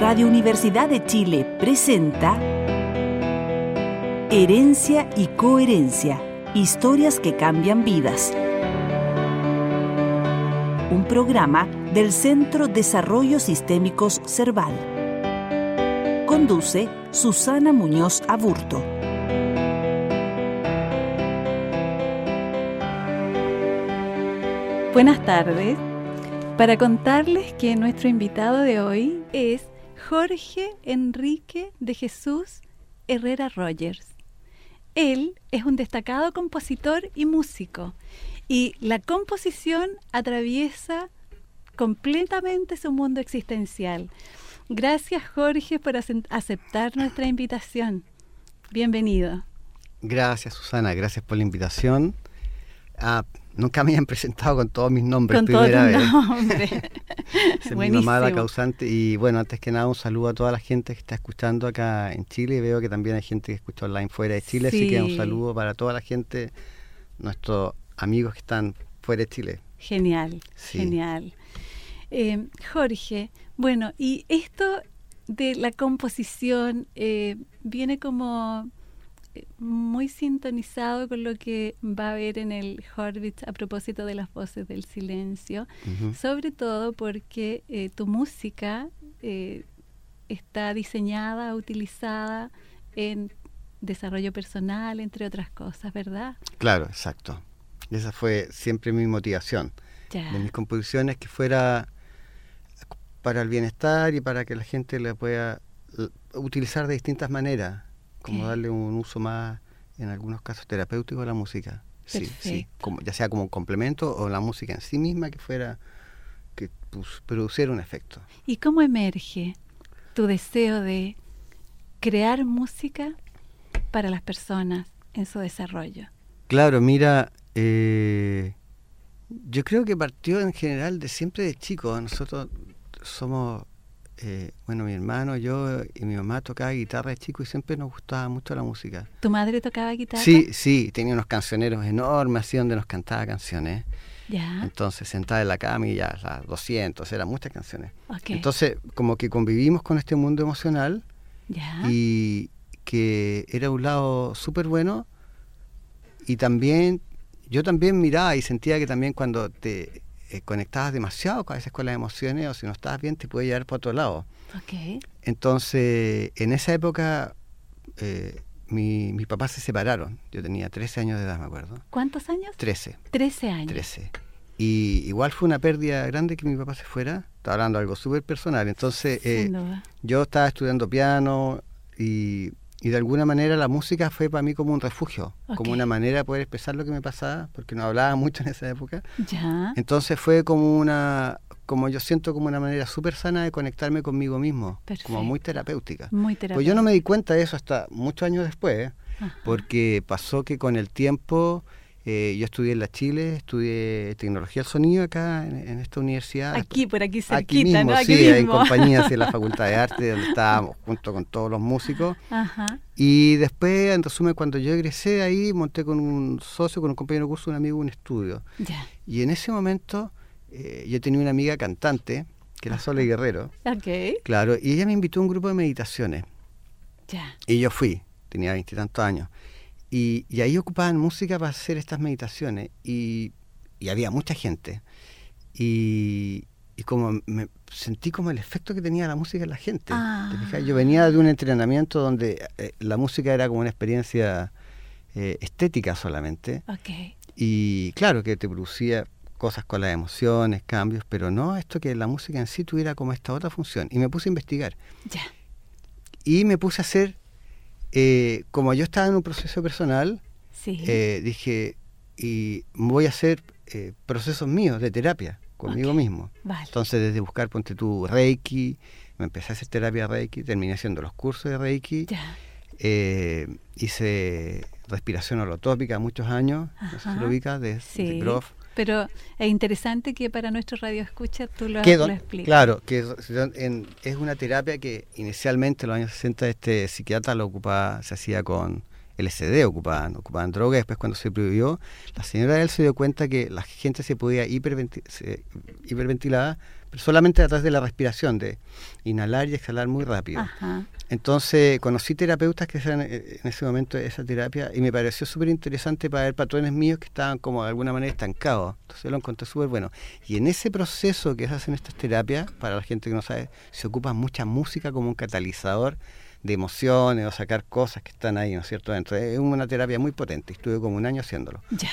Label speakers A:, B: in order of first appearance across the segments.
A: Radio Universidad de Chile presenta Herencia y Coherencia, historias que cambian vidas. Un programa del Centro Desarrollo Sistémicos Cerval. Conduce Susana Muñoz Aburto.
B: Buenas tardes. Para contarles que nuestro invitado de hoy es Jorge Enrique de Jesús Herrera Rogers. Él es un destacado compositor y músico y la composición atraviesa completamente su mundo existencial. Gracias Jorge por aceptar nuestra invitación. Bienvenido.
C: Gracias Susana, gracias por la invitación. Ah, nunca me habían presentado con todos mis nombres.
B: Con primera vez. nombres.
C: mi mamá la causante. Y bueno, antes que nada, un saludo a toda la gente que está escuchando acá en Chile. Veo que también hay gente que escucha online fuera de Chile. Así que un saludo para toda la gente, nuestros amigos que están fuera de Chile.
B: Genial, genial. Eh, Jorge, bueno, y esto de la composición eh, viene como muy sintonizado con lo que va a haber en el Horvitz a propósito de las voces del silencio, sobre todo porque eh, tu música eh, está diseñada, utilizada en desarrollo personal, entre otras cosas, ¿verdad?
C: Claro, exacto. Esa fue siempre mi motivación de mis composiciones, que fuera para el bienestar y para que la gente la pueda utilizar de distintas maneras como darle un uso más, en algunos casos, terapéutico a la música. Sí, sí, como, ya sea como un complemento o la música en sí misma que fuera, que pues, produciera un efecto.
B: ¿Y cómo emerge tu deseo de crear música para las personas en su desarrollo?
C: Claro, mira, eh, yo creo que partió en general de siempre de chico. Nosotros somos eh, bueno, mi hermano, yo y mi mamá tocaba guitarra de chico y siempre nos gustaba mucho la música.
B: ¿Tu madre tocaba guitarra?
C: Sí, sí, tenía unos cancioneros enormes así donde nos cantaba canciones.
B: Ya.
C: Entonces, sentada en la cama y ya, las 200, eran muchas canciones. Entonces, como que convivimos con este mundo emocional y que era un lado súper bueno y también, yo también miraba y sentía que también cuando te eh, conectabas demasiado a veces con las emociones o si no estabas bien te puede llevar por otro lado.
B: Okay.
C: Entonces, en esa época, eh, mi, mis papás se separaron. Yo tenía 13 años de edad, me acuerdo.
B: ¿Cuántos años?
C: 13.
B: 13 años.
C: 13. Y igual fue una pérdida grande que mi papá se fuera. Estaba hablando de algo súper personal. Entonces, eh, yo estaba estudiando piano y y de alguna manera la música fue para mí como un refugio, como una manera de poder expresar lo que me pasaba, porque no hablaba mucho en esa época.
B: Ya.
C: Entonces fue como una, como yo siento como una manera súper sana de conectarme conmigo mismo, como muy terapéutica.
B: Muy terapéutica.
C: Pues yo no me di cuenta de eso hasta muchos años después, porque pasó que con el tiempo eh, yo estudié en la Chile, estudié tecnología del sonido acá en, esta universidad.
B: Aquí, por aquí cerquita,
C: aquí mismo,
B: ¿no?
C: sí, en compañía en la Facultad de Arte, donde estábamos junto con todos los músicos.
B: Ajá.
C: Y después, en resumen, cuando yo egresé ahí, monté con un socio, con un compañero de curso, un amigo, un estudio.
B: Ya.
C: Y en ese momento, eh, yo tenía una amiga cantante, que era Sole Guerrero.
B: Ok.
C: Claro, y ella me invitó a un grupo de meditaciones.
B: Ya.
C: Y yo fui, tenía veintitantos años. Y, ahí ocupaban música para hacer estas meditaciones y, había mucha gente. Y, como me sentí como el efecto que tenía la música en la gente.
B: Ah.
C: Yo venía de un entrenamiento donde eh, la música era como una experiencia eh, estética solamente. Y claro que te producía cosas con las emociones, cambios, pero no esto que la música en sí tuviera como esta otra función. Y me puse a investigar. Y me puse a hacer eh, como yo estaba en un proceso personal, eh, dije, y voy a hacer eh, procesos míos de terapia conmigo mismo. Entonces, desde buscar, ponte tú, Reiki, me empecé a hacer terapia Reiki, terminé haciendo los cursos de Reiki, hice respiración holotópica muchos años, no sé si lo ubicas, de, prof
B: pero es interesante que para nuestro radio escucha tú lo, lo expliques.
C: Claro, que es una terapia que inicialmente en los años 60 este psiquiatra lo ocupaba, se hacía con LSD, ocupaban, ocupaban droga, después cuando se prohibió, la señora él se dio cuenta que la gente se podía hiperventilar pero solamente a través de la respiración, de inhalar y exhalar muy rápido. Entonces conocí terapeutas que hacían eh, en ese momento esa terapia y me pareció súper interesante para ver patrones míos que estaban como de alguna manera estancados. Entonces lo encontré súper bueno. Y en ese proceso que se hacen estas terapias, para la gente que no sabe, se ocupa mucha música como un catalizador de emociones o sacar cosas que están ahí, ¿no es cierto? Entonces es una terapia muy potente. Estuve como un año haciéndolo.
B: Ya.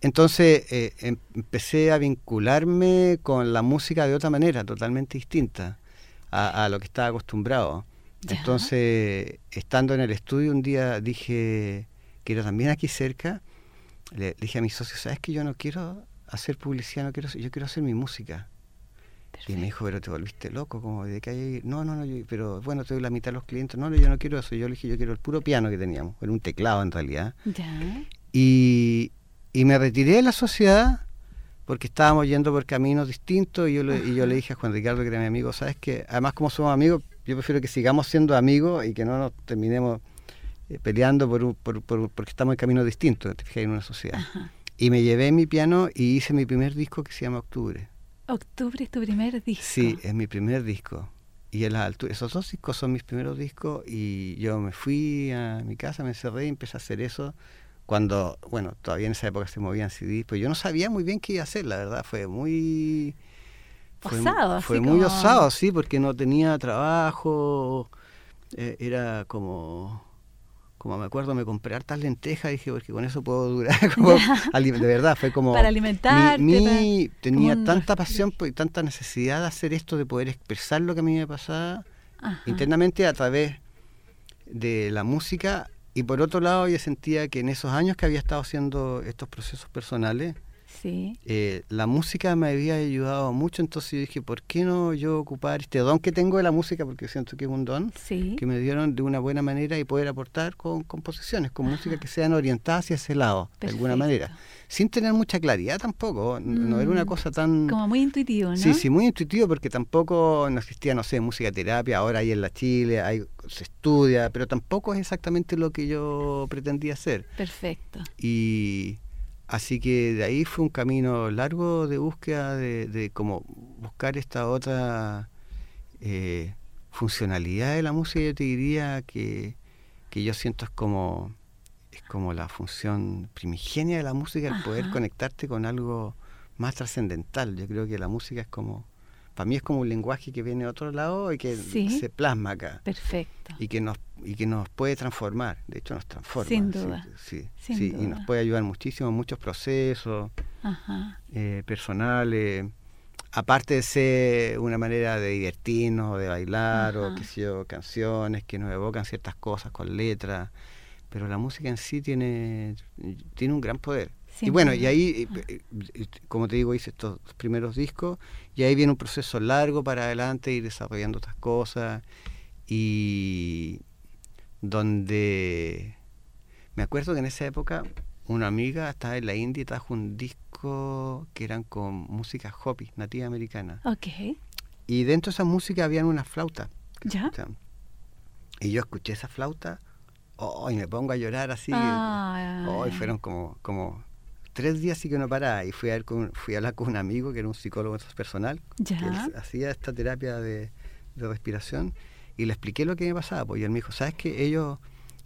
C: Entonces eh, em, empecé a vincularme con la música de otra manera, totalmente distinta a, lo que estaba acostumbrado. Entonces, estando en el estudio un día dije, quiero también aquí cerca, le dije a mi socio, ¿sabes que yo no quiero hacer publicidad, no quiero, yo quiero hacer mi música? Y me dijo, pero te volviste loco, como de que hay... No, no, no, pero bueno, te doy la mitad de los clientes. No, no, yo no quiero eso. Yo le dije, yo quiero el puro piano que teníamos. Era un teclado en realidad. Y, y me retiré de la sociedad porque estábamos yendo por caminos distintos y yo, le, y yo le dije a Juan Ricardo, que era mi amigo, ¿sabes que Además, como somos amigos, yo prefiero que sigamos siendo amigos y que no nos terminemos eh, peleando por, por, porque estamos en caminos distintos, te fijas, en una sociedad. Y me llevé mi piano y hice mi primer disco que se llama Octubre.
B: Octubre es tu primer disco.
C: Sí, es mi primer disco. Y en la altura, esos dos discos son mis primeros discos y yo me fui a mi casa, me encerré y empecé a hacer eso cuando, bueno, todavía en esa época se movían CDs, pero yo no sabía muy bien qué iba a hacer, la verdad, fue muy...
B: Fue, osado,
C: fue muy osado, sí, porque no tenía trabajo, eh, era como como me acuerdo, me compré hartas lentejas, dije, porque con eso puedo durar, de verdad, fue como...
B: Para alimentar.
C: tenía tanta pasión y tanta necesidad de hacer esto, de poder expresar lo que a mí me pasaba internamente a través de la música. Y por otro lado, yo sentía que en esos años que había estado haciendo estos procesos personales, eh, la música me había ayudado mucho, entonces yo dije, ¿por qué no yo ocupar este don que tengo de la música? Porque siento que es un don que me dieron de una buena manera y poder aportar con composiciones, con música que sean orientadas hacia ese lado, de alguna manera. Sin tener mucha claridad tampoco, no era una mm. cosa tan...
B: Como muy intuitivo, ¿no?
C: Sí, sí, muy intuitivo porque tampoco no existía, no sé, música terapia, ahora hay en la Chile, hay, se estudia, pero tampoco es exactamente lo que yo pretendía hacer.
B: Perfecto.
C: Y Así que de ahí fue un camino largo de búsqueda de, de como buscar esta otra eh, funcionalidad de la música. Yo te diría que, que, yo siento es como es como la función primigenia de la música, el poder conectarte con algo más trascendental. Yo creo que la música es como para mí es como un lenguaje que viene de otro lado y que se plasma acá.
B: Perfecto.
C: Y que nos y que nos puede transformar, de hecho nos transforma.
B: Sin duda.
C: Sí, sí, y nos puede ayudar muchísimo en muchos procesos eh, personales. Aparte de ser una manera de divertirnos, o de bailar, o qué sé yo, canciones que nos evocan ciertas cosas con letras, pero la música en sí tiene, tiene un gran poder y bueno, y ahí, eh, eh, como te digo, hice estos primeros discos y ahí viene un proceso largo para adelante, ir desarrollando otras cosas y donde me acuerdo que en esa época una amiga estaba en la India y trajo un disco que eran con música Hopi, nativa americana.
B: Ok.
C: Y dentro de esa música habían una flauta.
B: ¿Ya?
C: Y yo escuché esa flauta, oh, y me pongo a llorar así. Oh, y fueron como, como tres días sí que no paraba y fui a, con, fui a hablar con un amigo que era un psicólogo personal que hacía esta terapia de, respiración y le expliqué lo que me pasaba pues, y él me dijo sabes que ellos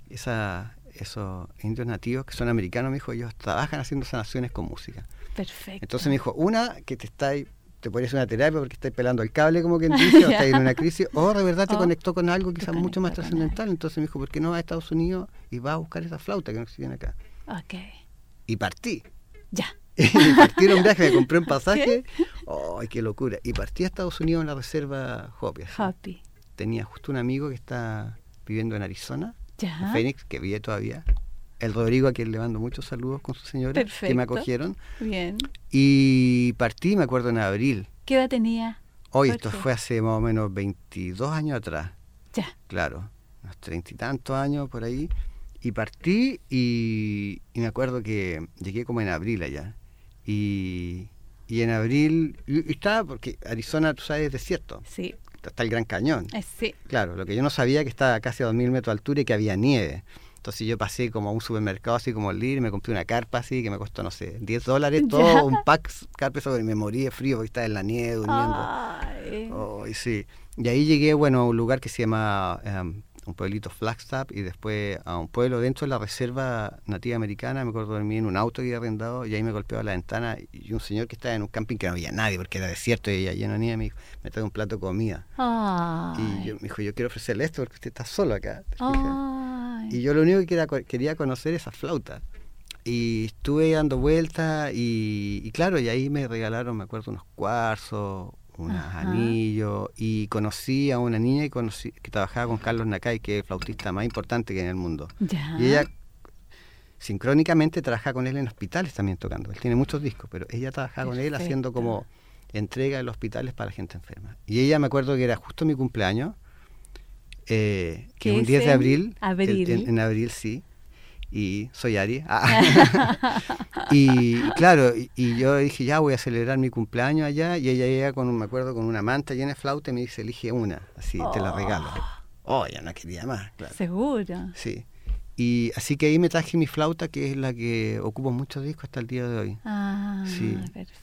C: esa, esos indios nativos que son americanos me dijo ellos trabajan haciendo sanaciones con música
B: perfecto
C: entonces me dijo una que te está te podrías una terapia porque estáis pelando el cable como que dice, o estás en una crisis, o de verdad te conectó con algo quizás mucho más trascendental. Entonces me dijo, ¿por qué no vas a Estados Unidos y vas a buscar esa flauta que no existe acá?
B: Ok.
C: Y partí.
B: Ya.
C: y partí un viaje, me compré un pasaje. ¡Ay, qué locura! Y partí a Estados Unidos en la reserva Hopi.
B: Hopi.
C: Tenía justo un amigo que está viviendo en Arizona, en Phoenix, que vive todavía. El Rodrigo, a quien le mando muchos saludos con su señora, que me acogieron.
B: Bien.
C: Y partí, me acuerdo, en abril.
B: ¿Qué edad tenía?
C: Hoy, esto fue hace más o menos 22 años atrás.
B: Ya.
C: Claro, unos treinta y tantos años por ahí. Y partí y, me acuerdo que llegué como en abril allá. Y, y en abril, y, estaba, porque Arizona, tú sabes, es desierto.
B: Sí.
C: Está el Gran Cañón.
B: Eh, sí.
C: Claro, lo que yo no sabía que estaba casi a 2.000 metros de altura y que había nieve. Entonces yo pasé como a un supermercado así como el y me compré una carpa así que me costó, no sé, 10 dólares, todo un pack carpa sobre me morí de frío porque estaba en la nieve durmiendo. y sí. Y ahí llegué, bueno, a un lugar que se llama em, un pueblito Flagstaff y después a un pueblo dentro de la reserva nativa americana. Me acuerdo dormir en un auto que había arrendado y ahí me golpeó a la ventana y un señor que estaba en un camping que no había nadie porque era desierto y lleno de nieve me dijo, me trae un plato de comida. Y yo, me dijo, yo quiero ofrecerle esto porque usted está solo acá. Y yo lo único que quería, conocer es esa flauta. Y estuve dando vueltas y, y, claro, y ahí me regalaron, me acuerdo, unos cuarzos, unos anillos y conocí a una niña y conocí, que trabajaba con Carlos Nakai, que es el flautista más importante que hay en el mundo. Y ella sincrónicamente trabaja con él en hospitales también tocando. Él tiene muchos discos, pero ella trabajaba con él haciendo como entrega en los hospitales para gente enferma. Y ella me acuerdo que era justo mi cumpleaños, eh, que un 10 de abril, en abril sí, y soy Ari. Ah. y claro, y, yo dije, ya voy a celebrar mi cumpleaños allá, y ella llega con, me acuerdo, con una manta llena de flauta y me dice, elige una, así, te la regalo. Oh, ya no quería más, claro.
B: Seguro.
C: Sí. Y así que ahí me traje mi flauta, que es la que ocupo muchos discos hasta el día de hoy.
B: Ah, sí.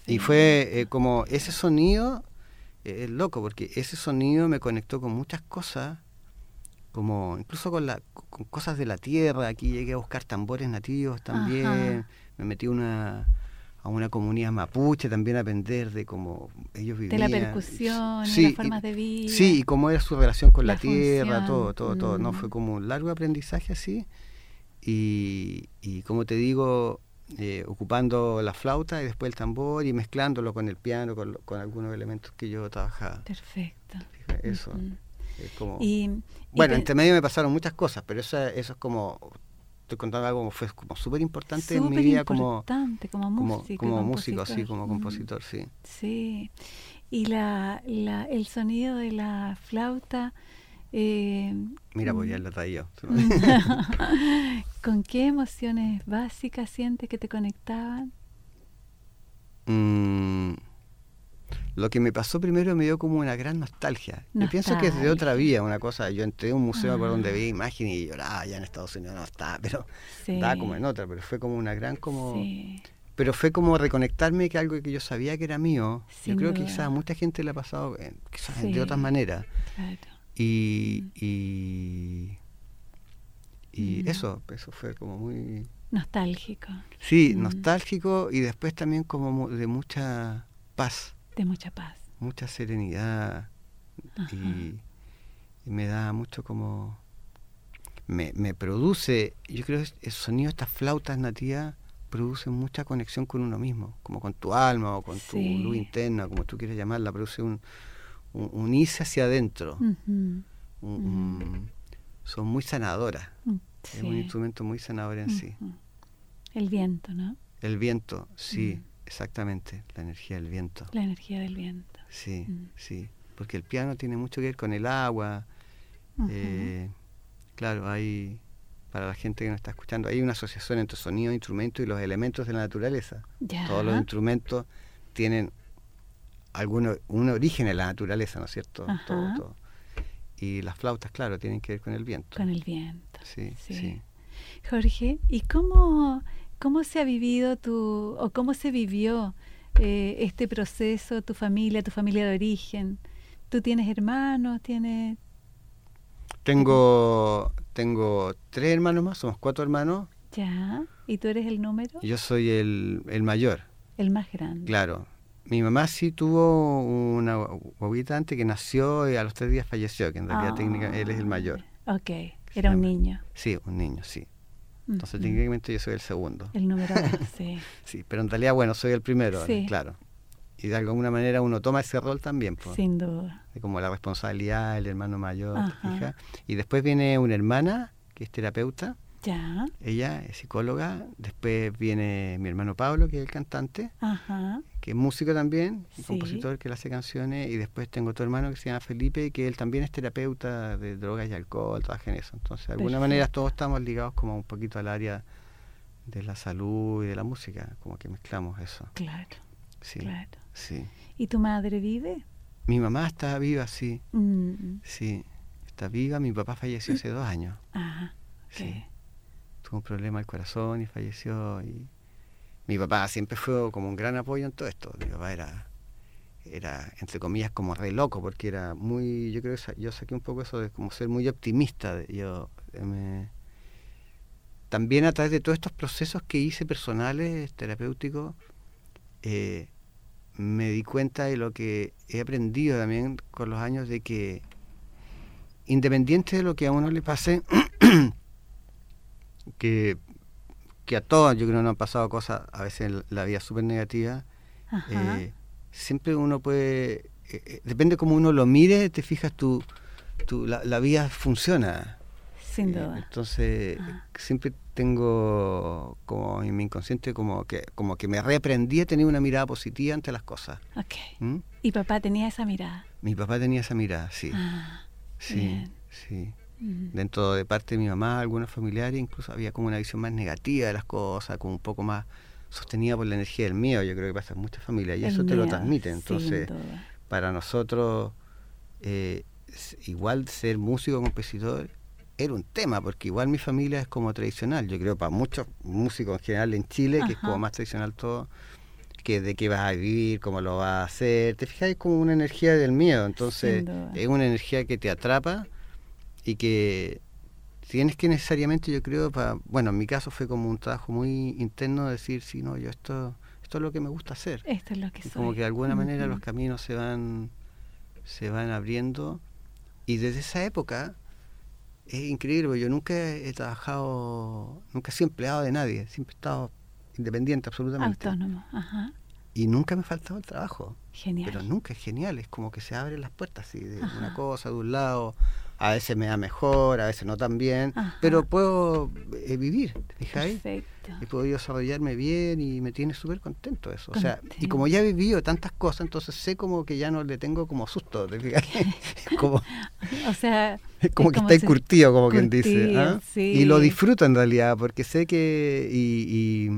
C: Y fue eh, como ese sonido, eh, es loco, porque ese sonido me conectó con muchas cosas como incluso con, la, con cosas de la tierra. Aquí llegué a buscar tambores nativos también. Me metí una, a una comunidad mapuche también a aprender de cómo ellos vivían.
B: De la percusión, de las formas de vida.
C: Sí, y cómo era su relación con la, tierra, todo, todo, todo. ¿no? Mm. Fue como un largo aprendizaje así. Y, y como te digo, eh, ocupando la flauta y después el tambor y mezclándolo con el piano, con, con algunos elementos que yo trabajaba.
B: Perfecto.
C: Eso. Como, bueno, entre medio me pasaron muchas cosas, pero eso, eso es como estoy contando algo como fue como súper importante en mi vida como,
B: como músico,
C: como, músico, sí, como compositor, sí.
B: Sí. Y la, la, el sonido de la flauta. Eh,
C: Mira, ya mm. la
B: ¿Con qué emociones básicas sientes que te conectaban?
C: Mm, lo que me pasó primero me dio como una gran nostalgia. Yo pienso que es de otra vía, una cosa. Yo entré a un museo por donde vi imágenes y lloraba, ya en Estados Unidos no está, pero estaba como en otra, pero fue como una gran como... Pero fue como reconectarme que algo que yo sabía que era mío. yo creo que quizás a mucha gente le ha pasado, eh, quizás de otras maneras. Y, mm. y, y mm. eso, eso fue como muy...
B: Nostálgico.
C: Sí, mm. nostálgico y después también como de mucha paz
B: de mucha paz.
C: Mucha serenidad y, me da mucho como... Me, me produce, yo creo que el sonido de estas flautas nativas produce mucha conexión con uno mismo, como con tu alma o con tu luz interna, como tú quieres llamarla, produce un, unirse hacia adentro. son muy sanadoras. Mm, es un instrumento muy sanador en sí.
B: El viento, ¿no?
C: El viento, sí. Exactamente, la energía del viento.
B: La energía del viento.
C: Sí, mm. sí, porque el piano tiene mucho que ver con el agua. Eh, claro, hay, para la gente que nos está escuchando, hay una asociación entre sonido, instrumento y los elementos de la naturaleza. Todos los instrumentos tienen alguno, un origen en la naturaleza, ¿no es cierto? Todo, todo. Y las flautas, claro, tienen que ver con el viento.
B: Con el viento.
C: Sí, sí. sí.
B: Jorge, ¿y cómo ¿Cómo se ha vivido tu, o cómo se vivió eh, este proceso, tu familia, tu familia de origen? ¿Tú tienes hermanos? ¿Tienes...?
C: Tengo, tengo tres hermanos más, somos cuatro hermanos.
B: Ya, ¿y tú eres el número?
C: Yo soy el, el mayor.
B: El más grande.
C: Claro. Mi mamá sí tuvo una guaguita antes que nació y a los tres días falleció, que en realidad técnicamente él es el mayor.
B: Ok, era un niño.
C: Sí, un niño, sí. Entonces, técnicamente yo soy el segundo.
B: El número sí.
C: sí, pero en realidad, bueno, soy el primero, claro. Y de alguna manera uno toma ese rol también. Pues,
B: Sin duda.
C: como la responsabilidad, el hermano mayor, hija. Y después viene una hermana, que es terapeuta.
B: Ya.
C: Ella es psicóloga. Después viene mi hermano Pablo, que es el cantante.
B: Ajá
C: que es músico también, compositor que le hace canciones, y después tengo otro hermano que se llama Felipe, que él también es terapeuta de drogas y alcohol, trabaja en eso. Entonces, de alguna manera todos estamos ligados como un poquito al área de la salud y de la música, como que mezclamos eso.
B: Claro.
C: Sí.
B: Claro.
C: Sí.
B: ¿Y tu madre vive?
C: Mi mamá está viva, sí. Mm. Sí, está viva. Mi papá falleció hace dos años.
B: Ajá. Sí.
C: tuvo un problema al corazón y falleció. Y mi papá siempre fue como un gran apoyo en todo esto. Mi papá era, era entre comillas, como re loco, porque era muy, yo creo que yo saqué un poco eso de como ser muy optimista. Yo me, también a través de todos estos procesos que hice personales, terapéuticos, eh, me di cuenta de lo que he aprendido también con los años, de que independiente de lo que a uno le pase, que, que a todos yo creo que nos han pasado cosas a veces en la vida súper negativas, eh, siempre uno puede, eh, depende cómo uno lo mire, te fijas, tu, tu la, la vida funciona.
B: Sin duda.
C: entonces, siempre tengo como en mi inconsciente como que como que me reaprendí a tener una mirada positiva ante las cosas.
B: Ok. ¿Mm? ¿Y papá tenía esa mirada?
C: Mi papá tenía esa mirada, sí. Ah, sí, sí. Dentro de parte de mi mamá, algunos familiares, incluso había como una visión más negativa de las cosas, como un poco más sostenida por la energía del miedo. Yo creo que pasa en muchas familias y eso te lo transmite. Entonces, para nosotros, eh, igual ser músico compositor era un tema, porque igual mi familia es como tradicional. Yo creo para muchos músicos en general en Chile, que es como más tradicional todo, que de qué vas a vivir, cómo lo vas a hacer. Te fijas, es como una energía del miedo. Entonces, es una energía que te atrapa y que tienes que necesariamente, yo creo, para, bueno, en mi caso fue como un trabajo muy interno de decir, sí, no, yo esto, esto es lo que me gusta hacer.
B: Esto es lo que soy.
C: Como que de alguna manera los caminos se van, se van abriendo. Y desde esa época es increíble, yo nunca he trabajado, nunca he sido empleado de nadie, siempre he estado independiente absolutamente.
B: Autónomo, ajá.
C: Y nunca me ha faltado el trabajo.
B: Genial.
C: Pero nunca es genial, es como que se abren las puertas así, de una cosa, de un lado, a veces me da mejor, a veces no tan bien, pero puedo eh, vivir, ¿te fijáis?
B: Perfecto.
C: He podido desarrollarme bien y me tiene súper contento eso. O sea, y como ya he vivido tantas cosas, entonces sé como que ya no le tengo como susto, como,
B: o sea,
C: como que está encurtido, como quien dice. ¿ah? Y lo disfruto en realidad, porque sé que y,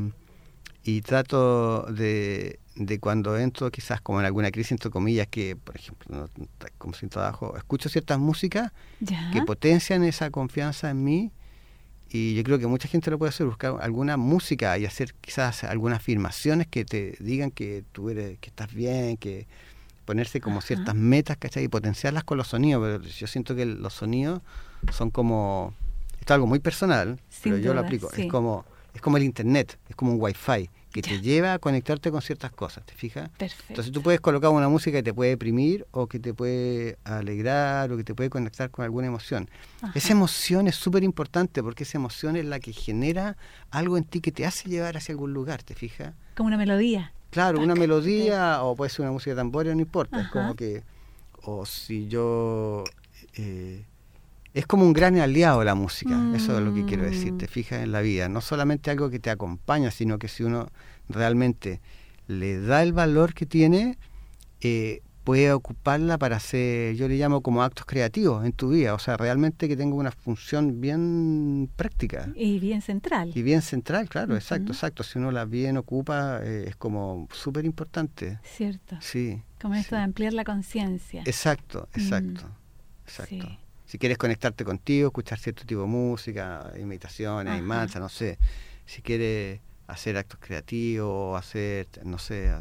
C: y trato de de cuando entro quizás como en alguna crisis entre comillas que por ejemplo como sin trabajo escucho ciertas músicas que potencian esa confianza en mí y yo creo que mucha gente lo puede hacer buscar alguna música y hacer quizás algunas afirmaciones que te digan que tú eres que estás bien que ponerse como ciertas metas ¿cachai? y potenciarlas con los sonidos pero yo siento que los sonidos son como esto es algo muy personal pero yo lo aplico es como es como el internet es como un wifi que te lleva a conectarte con ciertas cosas, ¿te fijas?
B: Perfecto.
C: Entonces tú puedes colocar una música que te puede deprimir o que te puede alegrar o que te puede conectar con alguna emoción. Esa emoción es súper importante porque esa emoción es la que genera algo en ti que te hace llevar hacia algún lugar, ¿te fijas?
B: Como una melodía.
C: Claro, una melodía o puede ser una música de tambores, no importa. Es como que, o si yo... Eh, es como un gran aliado la música, eso es lo que quiero decir, te mm. fijas en la vida, no solamente algo que te acompaña, sino que si uno realmente le da el valor que tiene, eh, puede ocuparla para hacer, yo le llamo como actos creativos en tu vida, o sea, realmente que tenga una función bien práctica.
B: Y bien central.
C: Y bien central, claro, exacto, exacto. Si uno la bien ocupa, eh, es como súper importante.
B: Cierto.
C: Sí.
B: Como esto de ampliar la conciencia.
C: Exacto, exacto, mm. exacto si quieres conectarte contigo, escuchar cierto tipo de música, imitaciones, imágenes, no sé, si quieres hacer actos creativos, hacer, no sé,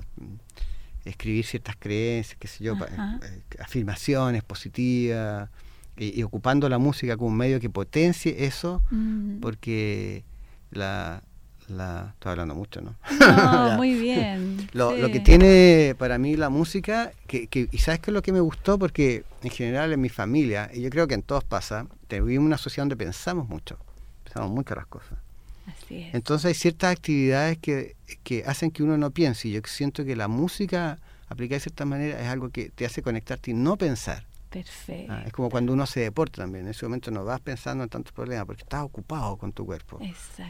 C: escribir ciertas creencias, qué sé yo, eh, afirmaciones positivas, y, ocupando la música como un medio que potencie eso, mm. porque la, la estoy hablando mucho, ¿no?
B: No, muy bien.
C: lo, lo, que tiene para mí la música, que, que, y sabes qué es lo que me gustó, porque en general en mi familia, y yo creo que en todos pasa, vivimos una sociedad donde pensamos mucho, pensamos mucho las cosas.
B: Así es.
C: Entonces hay ciertas actividades que, que hacen que uno no piense, y yo siento que la música, aplicada de cierta manera, es algo que te hace conectarte y no pensar.
B: Perfecto.
C: Ah, es como cuando uno se deporta también. En ese momento no vas pensando en tantos problemas porque estás ocupado con tu cuerpo.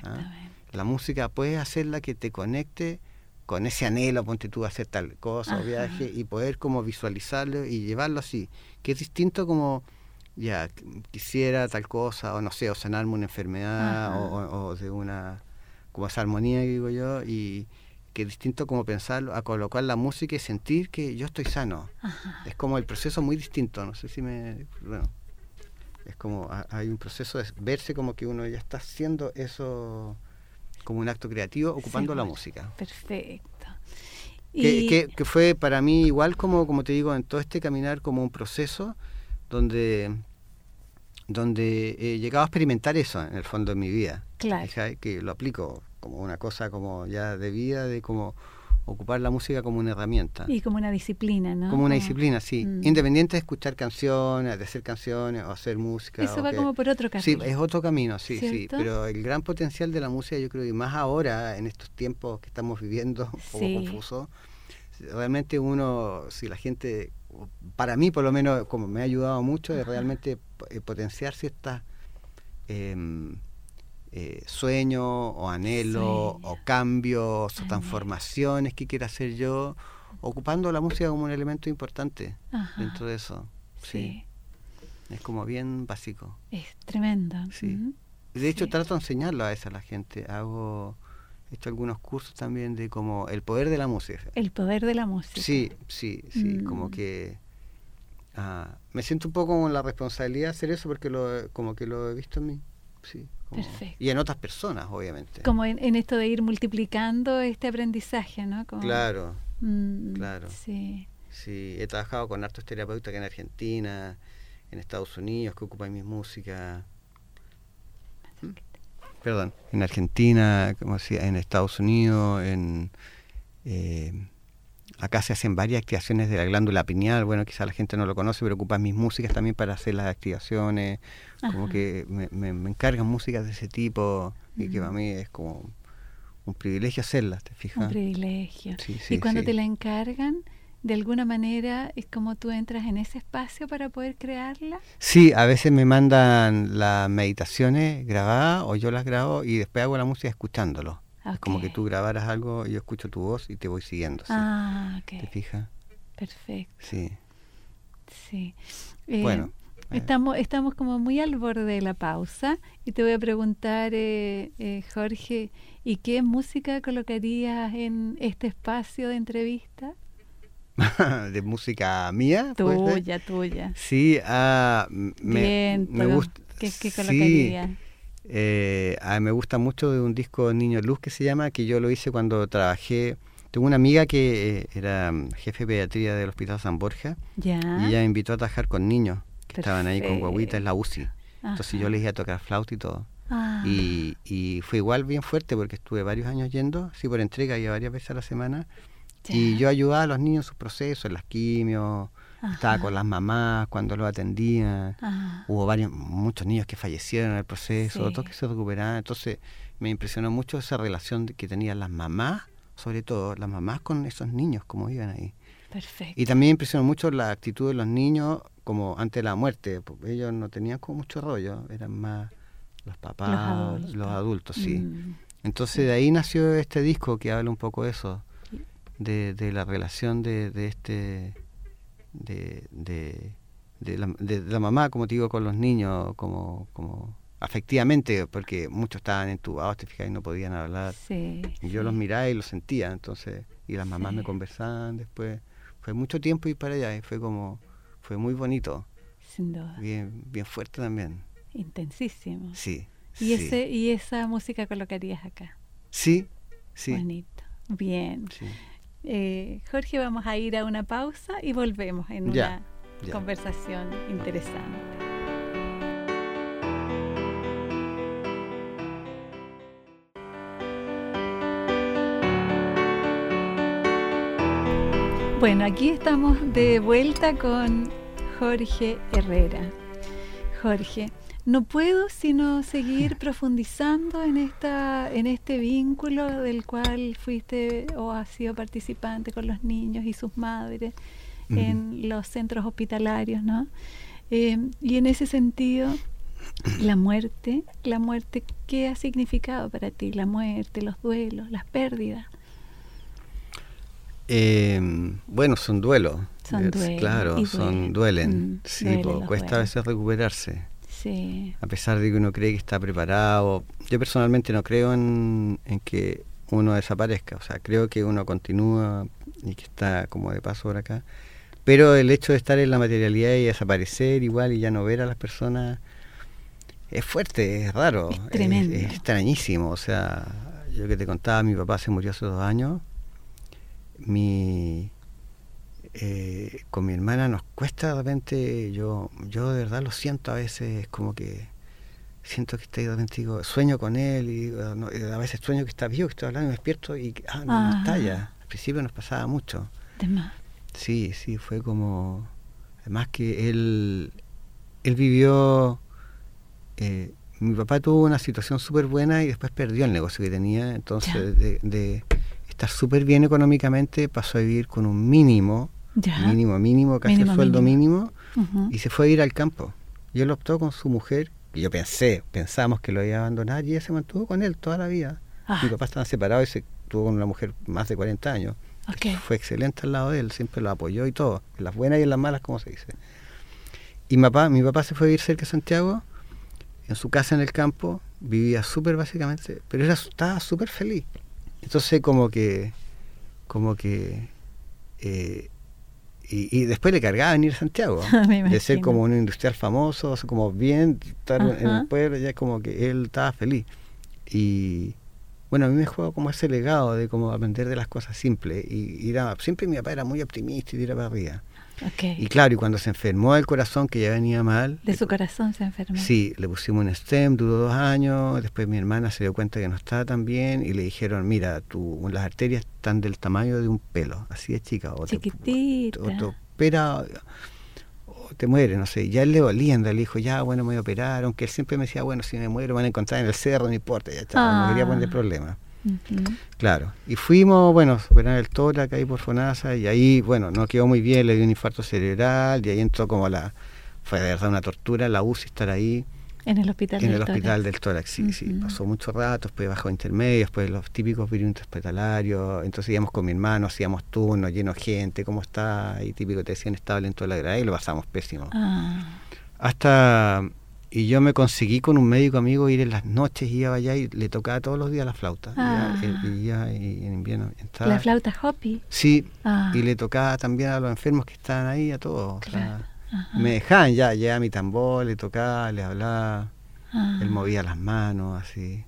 B: ¿ah?
C: La música puede hacerla que te conecte con ese anhelo, ponte tú a hacer tal cosa o viaje y poder como visualizarlo y llevarlo así. Que es distinto como, ya, quisiera tal cosa o no sé, o sanarme una enfermedad o, de una, como esa armonía que digo yo y que es distinto como pensarlo, a colocar la música y sentir que yo estoy sano. Es como el proceso muy distinto, no sé si me... Bueno. Es como hay un proceso de verse como que uno ya está haciendo eso como un acto creativo ocupando la música.
B: Perfecto.
C: Que, que, fue para mí igual como, como te digo, en todo este caminar como un proceso donde, donde he llegado a experimentar eso en el fondo de mi vida.
B: Claro.
C: Que lo aplico como una cosa como ya de vida, de como ocupar la música como una herramienta.
B: Y como una disciplina, ¿no?
C: Como una disciplina, sí. Mm. Independiente de escuchar canciones, de hacer canciones o hacer música.
B: Eso va como por otro camino.
C: Sí, es otro camino, sí, sí. Pero el gran potencial de la música, yo creo que más ahora, en estos tiempos que estamos viviendo, un poco confuso, realmente uno, si la gente, para mí por lo menos, como me ha ayudado mucho, es realmente eh, potenciar ciertas... Eh, eh, sueños o anhelos o cambios o transformaciones que quiera hacer yo, ocupando la música como un elemento importante dentro de eso. Sí. Es como bien básico.
B: Es tremendo.
C: Sí. De hecho, trato de enseñarlo a eso a la gente. Hago, he hecho algunos cursos también de como el poder de la música.
B: El poder de la música.
C: Sí, sí, sí. Como mm. que ah, me siento un poco con la responsabilidad de hacer eso porque lo, como que lo he visto en mí. Sí. Y en otras personas, obviamente.
B: Como en, esto de ir multiplicando este aprendizaje, ¿no?
C: claro, mm, claro.
B: Sí.
C: Sí, he trabajado con hartos terapeutas que en Argentina, en Estados Unidos, que ocupan mi música. ¿Mm? Perdón, en Argentina, como decía, en Estados Unidos, en... Eh, Acá se hacen varias activaciones de la glándula pineal, bueno, quizá la gente no lo conoce, pero ocupan mis músicas también para hacer las activaciones, como que me, encargan músicas de ese tipo y que para mí es como un privilegio hacerlas, ¿te fijas?
B: Un privilegio. y cuando te la encargan, de alguna manera es como tú entras en ese espacio para poder crearla.
C: Sí, a veces me mandan las meditaciones grabadas o yo las grabo y después hago la música escuchándolo. Como que tú grabaras algo y yo escucho tu voz y te voy siguiendo.
B: Ah, ok.
C: ¿Te fijas?
B: Perfecto.
C: Sí.
B: Sí. Eh, bueno. Estamos, estamos como muy al borde de la pausa y te voy a preguntar, eh, eh, Jorge, ¿y qué música colocarías en este espacio de entrevista?
C: ¿De música mía?
B: Tuya, tuya.
C: Sí, ah, me, me gusta.
B: ¿Qué, qué colocarías?
C: Eh, me gusta mucho de un disco Niño Luz que se llama, que yo lo hice cuando trabajé. Tengo una amiga que eh, era mm, jefe de pediatría del Hospital San Borja y ella me invitó a trabajar con niños que estaban ahí con guaguitas en la UCI. Entonces yo les iba a tocar flauta y todo. Ah. Y, y, fue igual bien fuerte porque estuve varios años yendo, sí por entrega, y varias veces a la semana. Y yo ayudaba a los niños en sus procesos, en las quimios, estaba con las mamás cuando lo atendían. Hubo varios, muchos niños que fallecieron en el proceso, otros que se recuperaron. Entonces me impresionó mucho esa relación que tenían las mamás, sobre todo las mamás con esos niños, como iban ahí.
B: Perfecto.
C: Y también me impresionó mucho la actitud de los niños como ante la muerte, porque ellos no tenían como mucho rollo, eran más los papás, los adultos, sí. Mm. Entonces de ahí nació este disco que habla un poco de eso, de, de la relación de, de este de, de, de, la, de, la, mamá, como te digo, con los niños, como, como afectivamente, porque muchos estaban entubados, te fijas, y no podían hablar.
B: y
C: yo los miraba y los sentía, entonces, y las mamás me conversaban después. Fue mucho tiempo ir para allá y fue como, fue muy bonito.
B: Sin duda.
C: Bien, bien fuerte también.
B: Intensísimo.
C: Sí.
B: ¿Y, Ese, ¿Y esa música colocarías acá?
C: Sí, sí.
B: Bonito. Bien. Sí. Eh, Jorge, vamos a ir a una pausa y volvemos en una conversación interesante. Bueno, aquí estamos de vuelta con Jorge Herrera. Jorge, no puedo sino seguir profundizando en esta en este vínculo del cual fuiste o has sido participante con los niños y sus madres en los centros hospitalarios, ¿no? Eh, y en ese sentido, la muerte, la muerte, ¿qué ha significado para ti? La muerte, los duelos, las pérdidas.
C: Eh, bueno, son duelos. Son duelos. Claro, son duelen. Mm, sí, cuesta a veces recuperarse. A pesar de que uno cree que está preparado. Yo personalmente no creo en, que uno desaparezca. O sea, creo que uno continúa y que está como de paso por acá. pero el hecho de estar en la materialidad y desaparecer igual y ya no ver a las personas es fuerte, es raro.
B: Es tremendo.
C: Es, extrañísimo. O sea, yo que te contaba, mi papá se murió hace dos años. Mi, eh, con mi hermana nos cuesta de repente, yo, yo de verdad lo siento a veces, como que siento que está ahí de repente, digo, sueño con él y, a veces sueño que está vivo, que estoy hablando y me despierto y ah, no, no está ya. Al principio nos pasaba mucho. Sí, sí, fue como... Además que él, él vivió... Eh, mi papá tuvo una situación súper buena y después perdió el negocio que tenía, entonces de, estar súper bien económicamente pasó a vivir con un mínimo, mínimo, mínimo, casi el sueldo mínimo, y se fue a ir al campo. Y él optó con su mujer, y yo pensé, pensamos que lo iba a abandonar, y ella se mantuvo con él toda la vida. Ah. Mi papá estaba separado y se tuvo con una mujer más de 40 años. Fue excelente al lado de él, siempre lo apoyó y todo, en las buenas y en las malas, como se dice. Y mi papá, mi papá se fue a vivir cerca de Santiago, en su casa en el campo, vivía súper básicamente, pero era, estaba súper feliz. Entonces como que, como que, eh, y, después le cargaba venir a Santiago, de ser como un industrial famoso, como bien, estar en el pueblo, ya como que él estaba feliz. Y, bueno, a mí me juega como ese legado de como aprender de las cosas simples. Y, siempre mi papá era muy optimista y tira para arriba. Y claro, y cuando se enfermó el corazón, que ya venía mal.
B: ¿De su corazón se enfermó?
C: Sí, le pusimos un stem, duró dos años. Después mi hermana se dio cuenta que no estaba tan bien y le dijeron: Mira, tu, las arterias están del tamaño de un pelo, así de chica.
B: O Chiquitita.
C: o te opera te mueres, no sé. Ya él le dolía, le dijo, ya, bueno, me voy a operar, aunque él siempre me decía, bueno, si me muero, me van a encontrar en el cerro, no importa, ya está, no quería poner Claro, y fuimos, bueno, operar el tórax ahí por Fonasa, y ahí, bueno, no quedó muy bien, le dio un infarto cerebral, y ahí entró como la, fue de verdad una tortura, la UCI estar ahí,
B: en el hospital
C: en del el hospital del tórax, sí, sí. Pasó mucho rato, después bajo intermedio, después los típicos virus hospitalarios. Entonces íbamos con mi hermano, hacíamos turnos, lleno de gente, ¿cómo está? Y típico te decían estable en toda la grada y lo pasamos pésimo. Ah. Hasta. Y yo me conseguí con un médico amigo ir en las noches, iba allá y le tocaba todos los días la flauta. Ah. Y, ya, en invierno.
B: ¿La flauta Hopi?
C: Sí, ah. y le tocaba también a los enfermos que estaban ahí, a todos. Me dejaban ya, ya mi tambor, le tocaba, le hablaba. Ah. Él movía las manos así,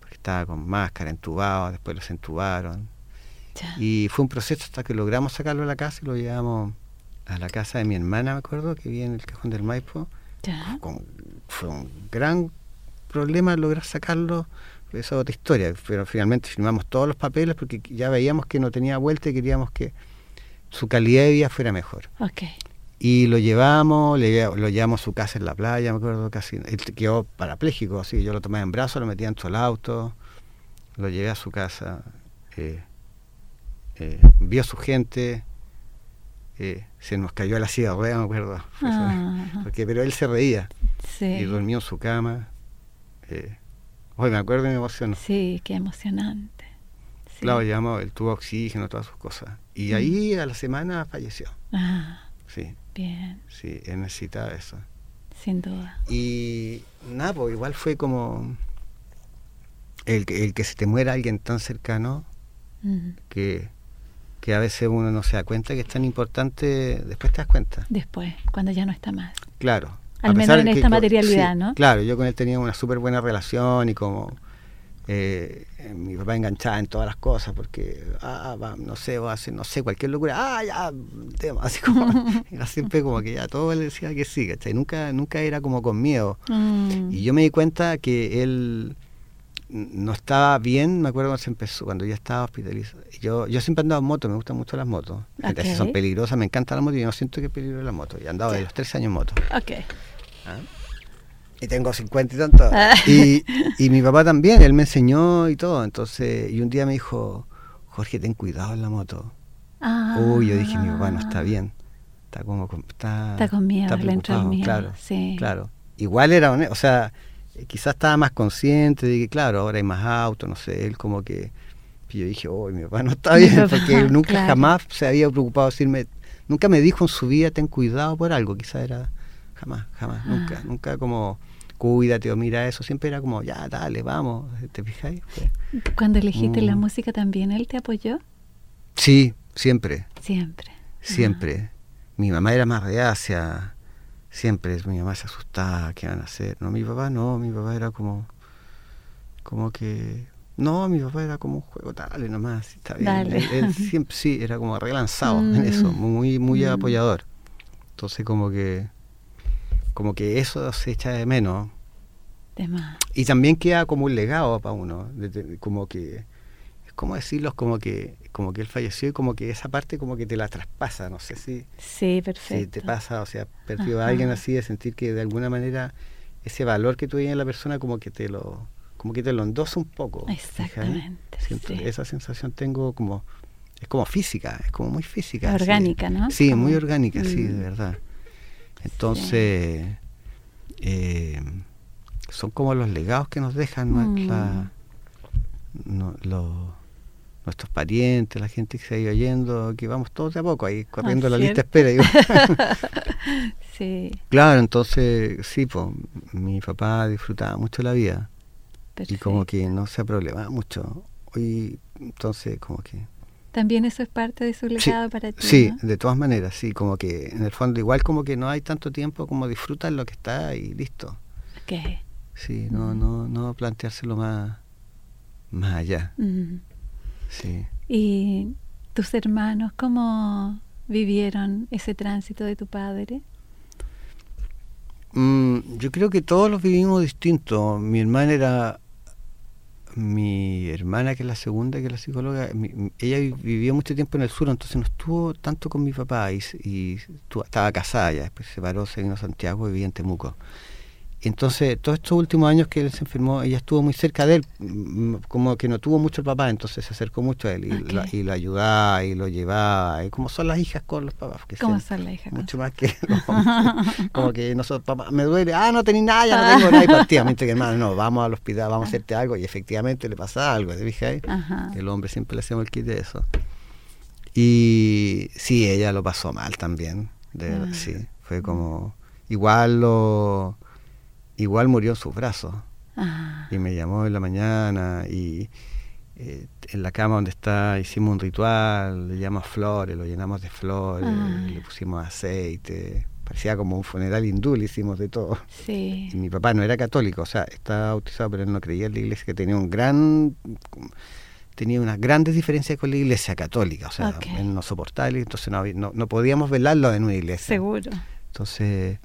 C: porque estaba con máscara, entubado, después los entubaron. Y fue un proceso hasta que logramos sacarlo a la casa y lo llevamos a la casa de mi hermana, me acuerdo, que vivía en el cajón del Maipo. Fue un gran problema lograr sacarlo. Esa es otra historia, pero finalmente firmamos todos los papeles porque ya veíamos que no tenía vuelta y queríamos que su calidad de vida fuera mejor.
B: Okay.
C: Y lo llevamos, le, lo llevamos a su casa en la playa, me acuerdo casi. Él quedó parapléjico, así. Yo lo tomé en brazos, lo metí en todo el auto, lo llevé a su casa. Eh, eh, vio a su gente, eh, se nos cayó la silla de ruedas, me acuerdo. Ah. Porque, pero él se reía y durmió en su cama. hoy me acuerdo y me emocionó.
B: Sí, qué emocionante.
C: Claro, llamó, él tuvo oxígeno, todas sus cosas. Y mm. ahí a la semana falleció. Ah. Sí.
B: Bien.
C: Sí, él necesitaba eso.
B: Sin duda.
C: Y nada, pues igual fue como el, el que se te muera alguien tan cercano que, que a veces uno no se da cuenta que es tan importante, después te das cuenta.
B: Después, cuando ya no está más.
C: Claro.
B: Al menos en esta materialidad, ¿no?
C: Claro, yo con él tenía una súper buena relación y como eh, mi papá enganchaba en todas las cosas porque, ah, no sé, va a hacer, no sé, cualquier locura, ah, ya, tema, así como, era siempre como que ya todo le decía que sí, ¿cachai? Nunca, nunca era como con miedo. Mm. Y yo me di cuenta que él no estaba bien, me acuerdo cuando se empezó, cuando ya estaba hospitalizado. Yo, yo siempre he andado en moto, me gustan mucho las motos. Okay. Son peligrosas, me encanta la moto y no siento que es peligrosa la moto. Y he andado de los tres años en moto.
B: Ok.
C: ¿Ah? y tengo 50 y tanto. Ah. Y, y, mi papá también, él me enseñó y todo. Entonces, y un día me dijo, Jorge, ten cuidado en la moto. Ah. Uy, yo dije, mi papá no está bien. Está como, está,
B: está con miedo, está preocupado, miedo.
C: Claro,
B: sí.
C: claro. Igual era honesto, o sea, quizás estaba más consciente de que, claro, ahora hay más autos, no sé, él como que... Y yo dije, uy, mi papá no está bien, porque él nunca jamás se había preocupado de decirme, nunca me dijo en su vida, ten cuidado por algo, quizás era, jamás, jamás, nunca, ah. nunca como cuídate o mira eso, siempre era como, ya, dale, vamos, ¿te fijáis?
B: Cuando elegiste la mm. música también, ¿él te apoyó?
C: Sí, siempre.
B: Siempre.
C: Siempre. mi mamá era más reacia, siempre mi mamá se asustaba, ¿qué van a hacer? No, mi papá no, mi papá era como, como que, no, mi papá era como un juego tal y nomás, está bien. Él, siempre sí, era como relanzado en eso, mm. muy, muy mm. apoyador. Entonces como que, como que eso se echa de menos. Y también queda como un legado para uno, como que ¿cómo decirlo? Como que, como que él falleció y como que esa parte como que te la traspasa, no sé si...
B: Sí, perfecto.
C: Si te pasa, o sea, perdió a alguien así de sentir que de alguna manera ese valor que tú en la persona como que te lo como que te lo endosa un poco.
B: Exactamente.
C: Esa sensación tengo como es como física, es como muy física.
B: Orgánica, ¿no?
C: Sí, muy orgánica, sí, de mm. verdad. Entonces, eh, son como los legados que nos dejan nuestra, mm. los nuestros parientes, la gente que se ha ido yendo, que vamos todos de a poco ahí corriendo la lista espera.
B: sí.
C: Claro, entonces sí, pues mi papá disfrutaba mucho la vida y como que no se problemaba mucho. Hoy, entonces, como que...
B: También eso es parte de su legado para ti.
C: Sí, de todas maneras, sí, como que en el fondo igual como que no hay tanto tiempo como disfrutar lo que está y listo.
B: Ok.
C: Sí, no, no, no planteárselo más, más allá. Sí.
B: ¿Y tus hermanos cómo vivieron ese tránsito de tu padre?
C: Mm, yo creo que todos los vivimos distintos. Mi hermana era mi hermana, que es la segunda, que es la psicóloga, ella vivió mucho tiempo en el sur, entonces no estuvo tanto con mi papá y, y estaba casada ya, después se separó, se vino a Santiago y vivía en Temuco. Entonces, todos estos últimos años que él se enfermó, ella estuvo muy cerca de él, mm, como que no tuvo mucho el papá, entonces se acercó mucho a él y, lo, ayudaba y lo llevaba, y como son las hijas con los papás.
B: Que ¿Cómo son las hijas?
C: Mucho más que Como que nosotros, papá, me duele, ah, no tenés nada, ya no tengo nada, y partía. Mientras que hermano, no, vamos al hospital, vamos a hacerte algo, y efectivamente le pasa algo, ¿te fijas El hombre siempre le hacemos el kit de eso. Y sí, ella lo pasó mal también, de, ah. sí, fue como, igual lo igual murió en sus brazos. Ah. Y me llamó en la mañana y eh, en la cama donde está hicimos un ritual, le llamamos flores, lo llenamos de flores, ah. le pusimos aceite. Parecía como un funeral hindú, le hicimos de todo.
B: Y
C: mi papá no era católico, o sea, estaba bautizado, pero él no creía en la iglesia, que tenía un gran tenía unas grandes diferencias con la iglesia católica, o sea, él no soportaba, entonces no, no, no podíamos velarlo en una iglesia.
B: Seguro.
C: Entonces,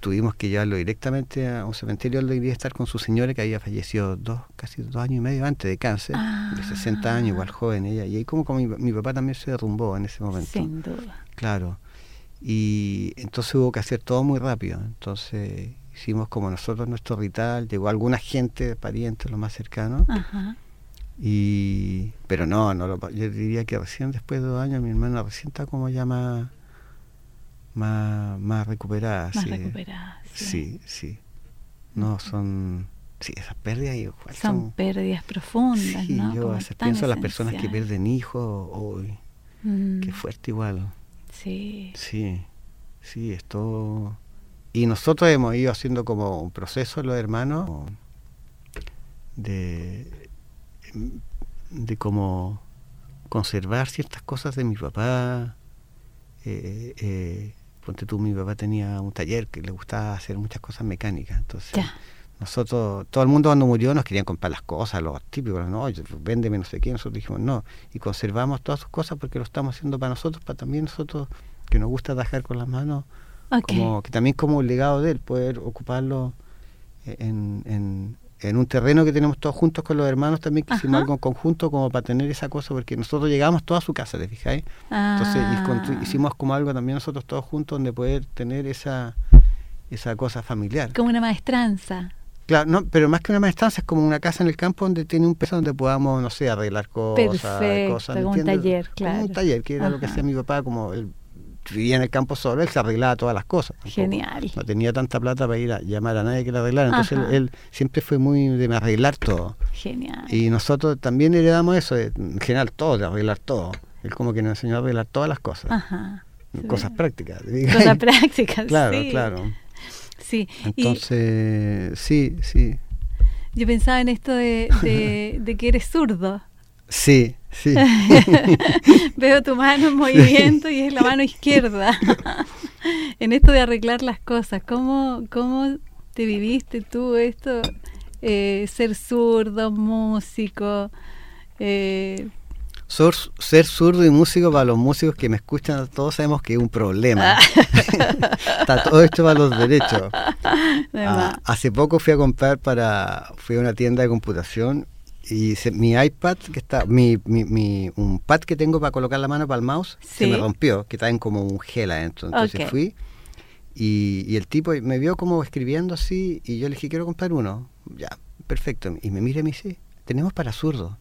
C: tuvimos que llevarlo directamente a un cementerio donde debía estar con su señora que había fallecido dos, casi dos años y medio antes de cáncer, de 60 años, igual joven ella. Y ahí como, como mi, papá también se derrumbó en ese momento.
B: Sin duda.
C: Claro. Y entonces hubo que hacer todo muy rápido. Entonces hicimos como nosotros nuestro ritual, llegó alguna gente, parientes, lo más cercanos. Y, pero no, no yo diría que recién después de dos años mi hermana recién está como ya más más, recuperadas.
B: Más recuperadas.
C: Sí. sí, No, son. Sí, esas pérdidas
B: son, son, pérdidas profundas, sí,
C: Yo a veces pienso en las personas que pierden hijos, hoy mm. qué fuerte igual.
B: Sí.
C: Sí, sí, esto... Y nosotros hemos ido haciendo como un proceso, los hermanos, de, de como conservar ciertas cosas de mi papá, eh, eh, ponte tú, mi papá tenía un taller que le gustaba hacer muchas cosas mecánicas, entonces nosotros, todo el mundo cuando murió nos querían comprar las cosas, los típicos, no, véndeme no sé qué, nosotros dijimos no, y conservamos todas sus cosas porque lo estamos haciendo para nosotros, para también nosotros que nos gusta trabajar con las manos, como que también como un legado de él, poder ocuparlo en, en un terreno que tenemos todos juntos con los hermanos también que hicimos algo en conjunto como para tener esa cosa porque nosotros llegamos todos a su casa, ¿te fijáis? Entonces ah. hicimos como algo también nosotros todos juntos donde poder tener esa esa cosa familiar.
B: Como una maestranza.
C: Claro, no, pero más que una maestranza es como una casa en el campo donde tiene un peso donde podamos, no sé, arreglar cosas,
B: Perfecto,
C: cosas,
B: como un taller, claro.
C: Como un taller, que era lo que hacía mi papá, como el vivía en el campo solo, él se arreglaba todas las cosas.
B: Genial.
C: No tenía tanta plata para ir a llamar a nadie que le arreglara, entonces él, siempre fue muy de arreglar todo.
B: Genial.
C: Y nosotros también heredamos eso, en general todo, de arreglar todo. Él como que nos enseñó a arreglar todas las cosas.
B: Ajá.
C: Cosas prácticas.
B: Cosas prácticas,
C: claro,
B: sí.
C: Claro,
B: Sí.
C: Entonces, sí, sí.
B: Yo pensaba en esto de, de, de que eres zurdo.
C: Sí, sí.
B: Veo tu mano en movimiento y es la mano izquierda. en esto de arreglar las cosas, ¿cómo, cómo te viviste tú esto? Eh, ser zurdo, músico.
C: Eh, ser zurdo y músico para los músicos que me escuchan, todos sabemos que es un problema. Está todo esto para los derechos. Ah, hace poco fui a comprar para, fui a una tienda de computación y mi iPad que está mi, mi, un pad que tengo para colocar la mano para el mouse se me rompió que en como un gel adentro entonces fui y, y, el tipo me vio como escribiendo así y yo le dije quiero comprar uno ya perfecto. Y me mira y me dice tenemos para zurdo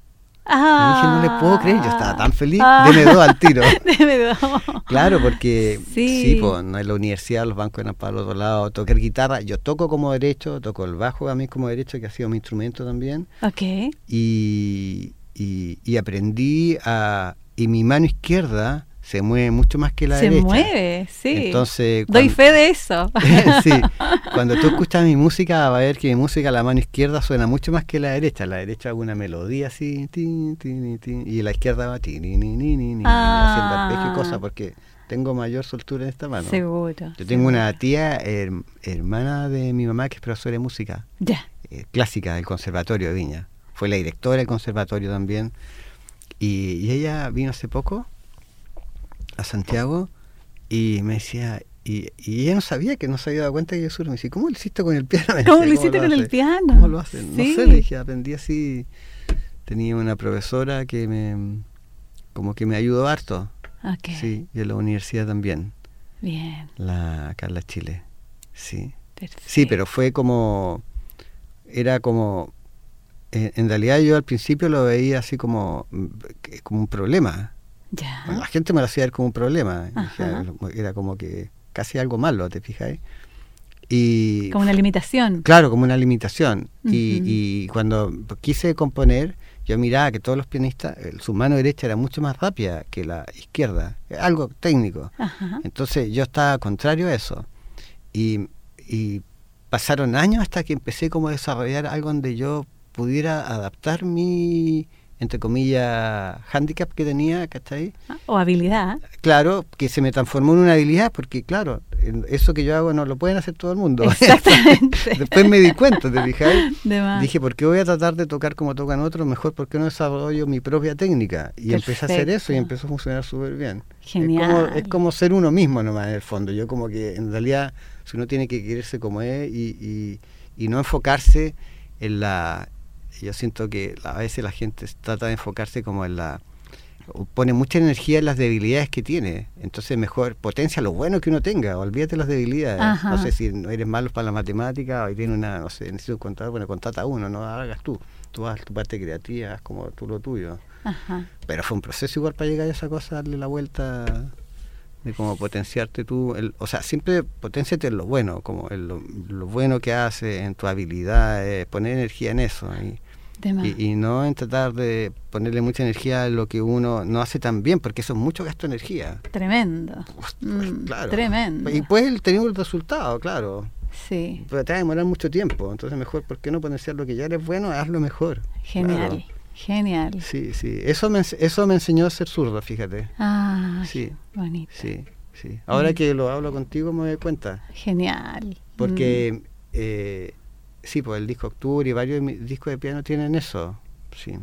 C: Ah, dije, no le puedo creer, yo estaba tan feliz. Ah, Deme dos al tiro. Deme dos. Claro, porque sí, pues, no en la universidad los bancos eran para los otro lado. Tocar guitarra, yo toco como derecho, toco el bajo a mí como derecho, que ha sido mi instrumento también.
B: Ok.
C: Y, y, y aprendí a... Y mi mano izquierda se mueve mucho más que la derecha.
B: Se mueve, sí.
C: Entonces,
B: Doy fe de eso.
C: sí, cuando tú escuchas mi música, va a ver que mi música, la mano izquierda suena mucho más que la derecha. La derecha hago una melodía así, y la izquierda va ah. haciendo arpegio y cosas, porque tengo mayor soltura en esta mano.
B: Seguro.
C: Yo tengo una tía, hermana de mi mamá, que es profesora de música.
B: Ya.
C: Eh, clásica del Conservatorio de Viña. Fue la directora del conservatorio también. Y, y ella vino hace poco a Santiago y me decía, y, y, ella no sabía que no se había dado cuenta que yo sur. Me decía, ¿cómo lo hiciste con el piano?
B: ¿Cómo lo hiciste con el piano?
C: ¿Cómo lo hacen? No sé, le dije, aprendí así. Tenía una profesora que me, como que me ayudó harto. Sí, y en la universidad también.
B: Bien.
C: La Carla Chile. Sí. Sí, pero fue como, era como, en, realidad yo al principio lo veía así como, como un problema la gente me lo hacía ver como un problema. era como que casi algo malo, ¿te fijáis? Y,
B: como una limitación.
C: Claro, como una limitación. y, cuando quise componer, yo miraba que todos los pianistas, su mano derecha era mucho más rápida que la izquierda, algo técnico. Entonces yo estaba contrario a eso. Y, y pasaron años hasta que empecé como a desarrollar algo donde yo pudiera adaptar mi, entre comillas, handicap que tenía, ¿cachai?
B: Ah, o habilidad.
C: Claro, que se me transformó en una habilidad, porque claro, eso que yo hago no lo pueden hacer todo el mundo.
B: Exactamente.
C: Después me di cuenta, ¿te fijáis? Dije, ¿por qué voy a tratar de tocar como tocan otros? Mejor, ¿por qué no desarrollo mi propia técnica? Y empecé a hacer eso y empezó a funcionar súper bien.
B: Genial.
C: Es como, ser uno mismo nomás, en el fondo. Yo como que, en realidad, si uno tiene que quererse como es y, y no enfocarse en la yo siento que a veces la gente trata de enfocarse como en la pone mucha energía en las debilidades que tiene. Entonces mejor potencia lo bueno que uno tenga, olvídate las debilidades. No sé si no eres malo para la matemática o tienes una, no sé, necesito un contador, bueno, contrata a uno, no hagas tú. Tú haz tu parte creativa, haz como tú lo tuyo. Pero fue un proceso igual para llegar a esa cosa, darle la vuelta de cómo potenciarte tú, el, o sea, siempre potenciate en lo bueno, como en lo, bueno que haces, en tu habilidad, poner energía en eso. Y, y, no en tratar de ponerle mucha energía a lo que uno no hace tan bien, porque eso es mucho gasto de energía.
B: Tremendo.
C: Mm, claro.
B: Tremendo.
C: Y puedes tener un resultado, claro.
B: Sí.
C: Pero te va a demorar mucho tiempo. Entonces, mejor, ¿por qué no potenciar lo que ya eres bueno? Hazlo mejor.
B: Genial. Genial.
C: Sí, sí. Eso me, eso me enseñó a ser zurdo, fíjate.
B: Ah, sí. Bonito.
C: Sí, sí. Ahora que lo hablo contigo me doy cuenta.
B: Genial.
C: Porque. Mm. Eh, Sí, pues el disco Octubre y varios discos de piano tienen eso, sí.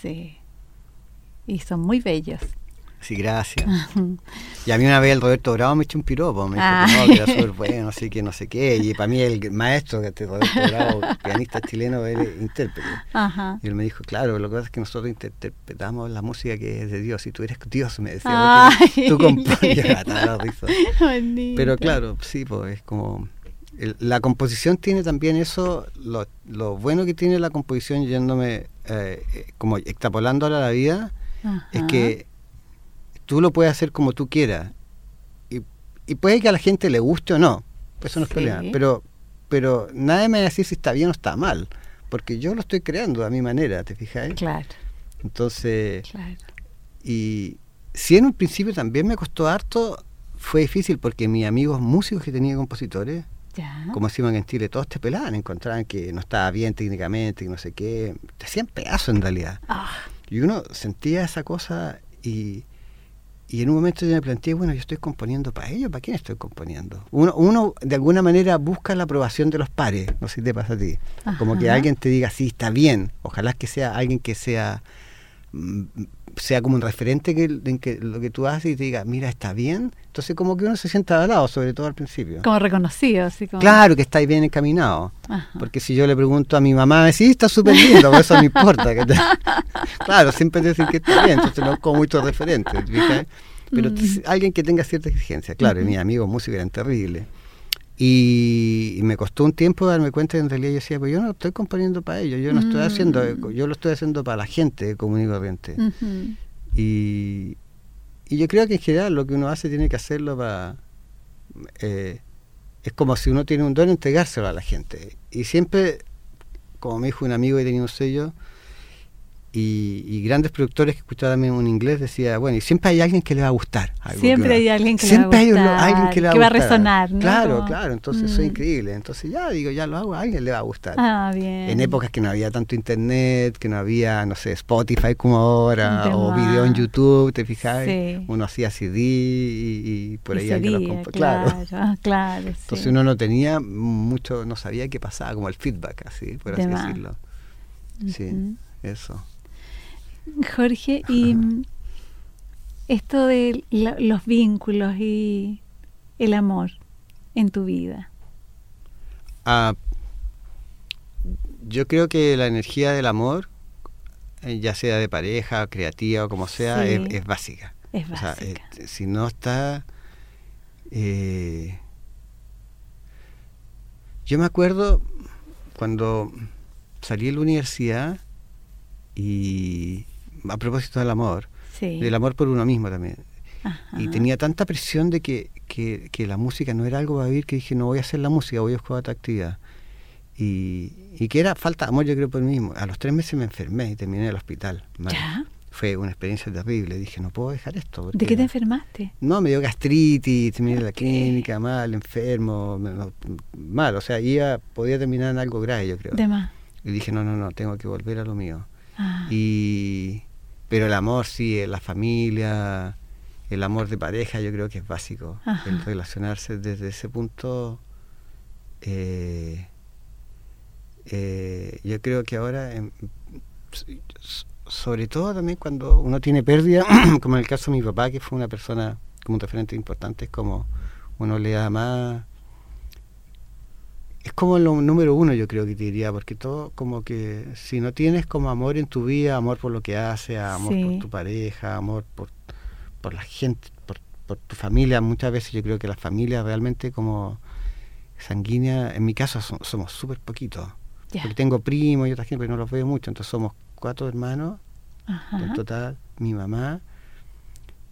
B: Sí. Y son muy bellos.
C: Sí, gracias. y a mí una vez el Roberto Bravo me echó un piropo, me dijo que no, que era súper bueno, así que no sé qué. Y para mí el maestro, que este Roberto Bravo, pianista chileno, era intérprete. Y él me dijo, claro, lo que pasa es que nosotros interpretamos la música que es de Dios, y tú eres Dios, me decía. tú compones. Pero claro, sí, pues es como la composición tiene también eso, lo, bueno que tiene la composición, yéndome eh, eh, como extrapolando a la vida, es que tú lo puedes hacer como tú quieras. Y, y, puede que a la gente le guste o no, eso no es problema. Pero, pero nadie me va a decir si está bien o está mal, porque yo lo estoy creando a mi manera, ¿te fijas?
B: Claro.
C: Entonces, y si en un principio también me costó harto, fue difícil porque mis amigos músicos que tenía compositores, como decimos en Chile, todos te pelaban, encontraban que no estaba bien técnicamente, y no sé qué, te hacían pedazos en realidad.
B: Ah.
C: Y uno sentía esa cosa y, y en un momento yo me planteé, bueno, yo estoy componiendo para ellos, ¿para quién estoy componiendo? Uno, uno de alguna manera busca la aprobación de los pares, no sé si te pasa a ti. Como que alguien te diga, sí, está bien. Ojalá que sea alguien que sea mm, sea como un referente que, en que lo que tú haces y te diga, mira, está bien. Entonces como que uno se sienta al lado, sobre todo al principio.
B: Como reconocido, así como...
C: Claro, que estáis bien encaminado. Porque si yo le pregunto a mi mamá, sí, está súper lindo, por eso no importa. Que claro, siempre decir que está bien, entonces no como mucho referente. Pero mm. alguien que tenga cierta exigencia. Claro, y mis amigos músicos eran terribles. Y, me costó un tiempo darme cuenta que en realidad yo decía, pues yo no estoy componiendo para ellos, yo no estoy haciendo, mm. yo lo estoy haciendo para la gente común y corriente. y, y, yo creo que en general lo que uno hace tiene que hacerlo para... Eh, es como si uno tiene un don, entregárselo a la gente. Y siempre, como me dijo un amigo que tenía un sello, y, grandes productores que escuchaban también un inglés decía, bueno, y siempre hay alguien que le va a gustar.
B: siempre hay alguien que le va a gustar. Siempre hay alguien que le va, a, resonar.
C: Claro, claro, entonces eso es mm. increíble. Entonces ya digo, ya lo hago, a alguien le va a gustar.
B: Ah, bien.
C: En épocas que no había tanto internet, que no había, no sé, Spotify como ahora, o video en YouTube, ¿te fijas? Uno hacía CD y, por ahí alguien lo
B: Claro, claro.
C: Entonces uno no tenía mucho, no sabía qué pasaba, como el feedback, así, por así decirlo. Sí, eso.
B: Jorge, y esto de los vínculos y el amor en tu vida.
C: Ah, yo creo que la energía del amor, eh, ya sea de pareja, creativa o como sea, es, básica.
B: Es básica.
C: Eh, si no está... Eh, yo me acuerdo cuando salí de la universidad y a propósito del amor, del amor por uno mismo también. Y tenía tanta presión de que, que, la música no era algo para vivir que dije, no voy a hacer la música, voy a buscar otra actividad. Y, y que era falta de amor, yo creo, por mí mismo. A los tres meses me enfermé y terminé en el hospital. Fue una experiencia terrible. Dije, no puedo dejar esto.
B: ¿De qué te enfermaste?
C: No, me dio gastritis, terminé en la clínica, mal, enfermo, mal. O sea, iba, podía terminar en algo grave, yo creo.
B: De más.
C: Y dije, no, no, no, tengo que volver a lo mío. Ah. Y, pero el amor sí, la familia, el amor de pareja, yo creo que es básico. El relacionarse desde ese punto. Eh, eh, yo creo que ahora, sobre todo también cuando uno tiene pérdida, como en el caso de mi papá, que fue una persona como un referente importante, es como uno le da más es como lo número uno, yo creo que te diría, porque todo como que si no tienes como amor en tu vida, amor por lo que haces, amor por tu pareja, amor por, por la gente, por, tu familia, muchas veces yo creo que la familia realmente como sanguínea, en mi caso somos súper poquitos, porque tengo primos y otra gente, pero no los veo mucho, entonces somos cuatro hermanos en total, mi mamá,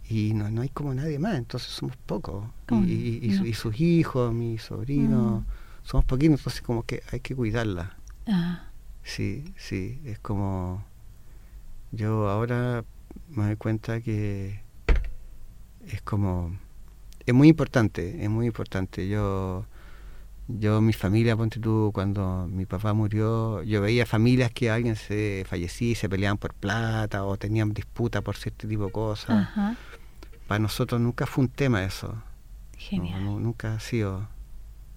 C: y no, no hay como nadie más, entonces somos pocos, y, sus hijos, mis sobrinos. Mm somos poquitos, entonces como que hay que cuidarla. Ah. Sí, sí, es como... Yo ahora me doy cuenta que es como... Es muy importante, es muy importante. Yo, yo mi familia, ponte tú, cuando mi papá murió, yo veía familias que alguien se fallecía y se peleaban por plata o tenían disputa por cierto tipo de cosas. Para nosotros nunca fue un tema eso.
B: Genial.
C: nunca ha sido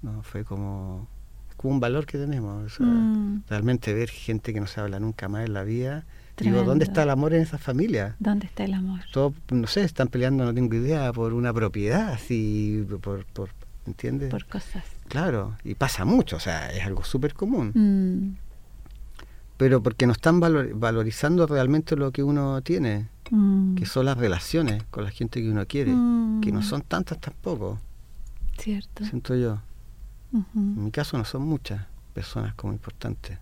C: no fue como, como un valor que tenemos. Mm. Realmente ver gente que no se habla nunca más en la vida. Digo, ¿dónde está el amor en esa familia?
B: ¿Dónde está el amor?
C: Todo, no sé, están peleando, no tengo idea, por una propiedad, así, por, por ¿entiendes?
B: Por cosas.
C: Claro, y pasa mucho, o sea, es algo súper común. Mm. Pero porque no están valorizando realmente lo que uno tiene, mm. que son las relaciones con la gente que uno quiere, que no son tantas tampoco.
B: Cierto.
C: Siento yo. En mi caso no son muchas personas como importantes.